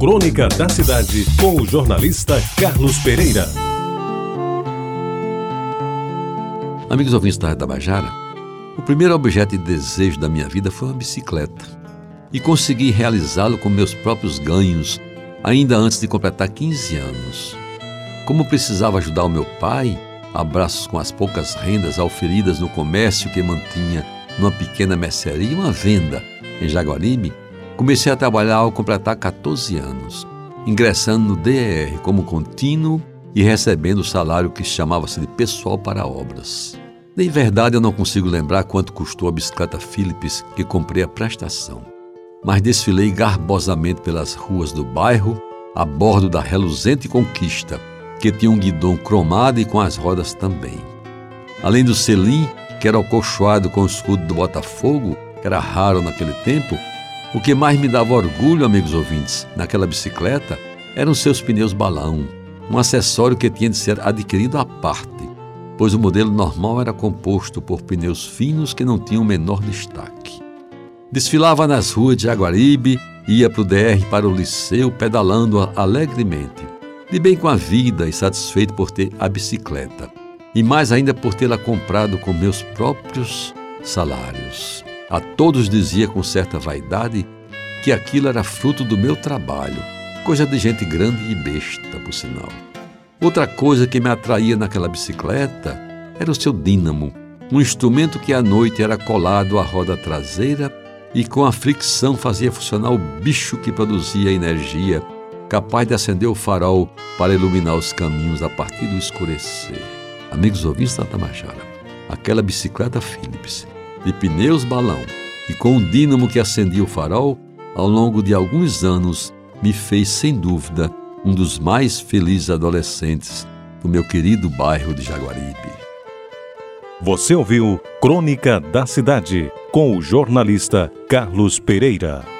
Crônica da Cidade, com o jornalista Carlos Pereira. Amigos ouvintes da Tabajara, o primeiro objeto de desejo da minha vida foi uma bicicleta. E consegui realizá-lo com meus próprios ganhos, ainda antes de completar 15 anos. Como precisava ajudar o meu pai, abraços com as poucas rendas auferidas no comércio que mantinha numa pequena mercearia e uma venda em Jaguaribe, comecei a trabalhar ao completar 14 anos, ingressando no DER como contínuo e recebendo o salário que chamava-se de pessoal para obras. Nem verdade eu não consigo lembrar quanto custou a bicicleta Philips que comprei a prestação, mas desfilei garbosamente pelas ruas do bairro a bordo da reluzente Conquista, que tinha um guidão cromado e com as rodas também. Além do selim, que era acolchoado com o escudo do Botafogo, que era raro naquele tempo, o que mais me dava orgulho, amigos ouvintes, naquela bicicleta eram seus pneus balão, um acessório que tinha de ser adquirido à parte, pois o modelo normal era composto por pneus finos que não tinham o menor destaque. Desfilava nas ruas de Jaguaribe, ia para o DR para o liceu pedalando alegremente, de bem com a vida e satisfeito por ter a bicicleta e mais ainda por tê-la comprado com meus próprios salários. A todos dizia com certa vaidade que aquilo era fruto do meu trabalho, coisa de gente grande e besta, por sinal. Outra coisa que me atraía naquela bicicleta era o seu dínamo, um instrumento que à noite era colado à roda traseira e com a fricção fazia funcionar o bicho que produzia energia, capaz de acender o farol para iluminar os caminhos a partir do escurecer amigos ouvintes da Tamajara, aquela bicicleta Philips, de pneus balão e com um dínamo que acendia o farol, ao longo de alguns anos, me fez, sem dúvida, um dos mais felizes adolescentes do meu querido bairro de Jaguaribe. Você ouviu Crônica da Cidade, com o jornalista Carlos Pereira.